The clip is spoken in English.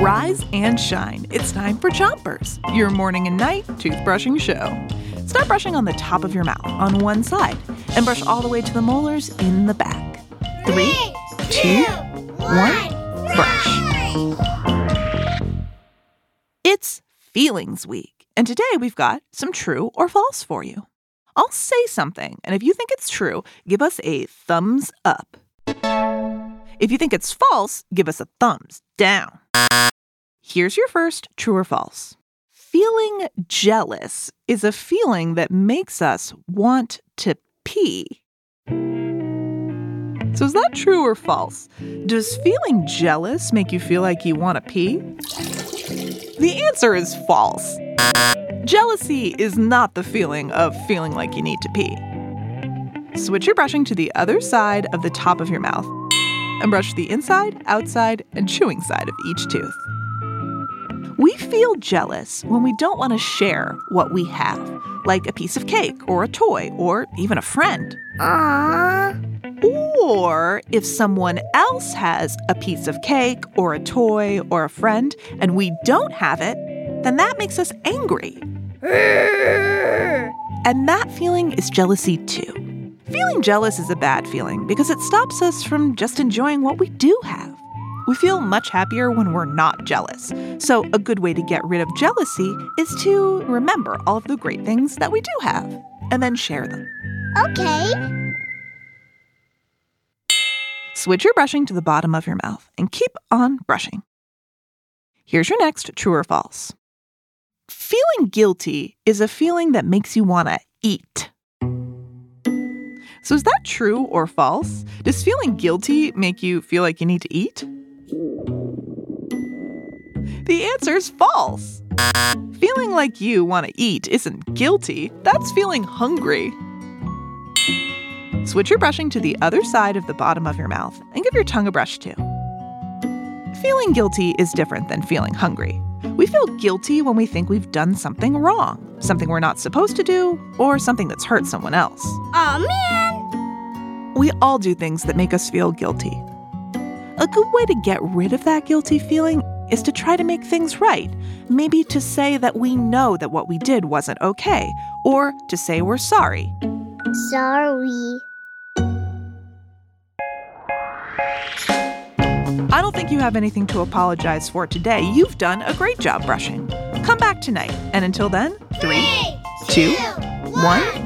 Rise and shine. It's time for Chompers, your morning and night toothbrushing show. Start brushing on the top of your mouth on one side and brush all the way to the molars in the back. Three, two, one, brush. It's Feelings Week, and today we've got some true or false for you. I'll say something, and if you think it's true, give us a thumbs up. If you think it's false, give us a thumbs down. Here's your first true or false. Feeling jealous is a feeling that makes us want to pee. So, is that true or false? Does feeling jealous make you feel like you want to pee? The answer is false. Jealousy is not the feeling of feeling like you need to pee. Switch your brushing to the other side of the top of your mouth and brush the inside, outside, and chewing side of each tooth. We feel jealous when we don't want to share what we have, like a piece of cake or a toy or even a friend. Aww. Or if someone else has a piece of cake or a toy or a friend and we don't have it, then that makes us angry. And that feeling is jealousy too. Feeling jealous is a bad feeling because it stops us from just enjoying what we do have. We feel much happier when we're not jealous. So, a good way to get rid of jealousy is to remember all of the great things that we do have and then share them. Okay. Switch your brushing to the bottom of your mouth and keep on brushing. Here's your next true or false. Feeling guilty is a feeling that makes you want to eat. So, is that true or false? Does feeling guilty make you feel like you need to eat? The answer is false. Feeling like you want to eat isn't guilty, that's feeling hungry. Switch your brushing to the other side of the bottom of your mouth and give your tongue a brush too. Feeling guilty is different than feeling hungry. We feel guilty when we think we've done something wrong, something we're not supposed to do, or something that's hurt someone else. Aw, man. We all do things that make us feel guilty. A good way to get rid of that guilty feeling is to try to make things right. Maybe to say that we know that what we did wasn't okay, or to say we're sorry. Sorry. I don't think you have anything to apologize for today. You've done a great job brushing. Come back tonight. And until then, three, two, one, spit.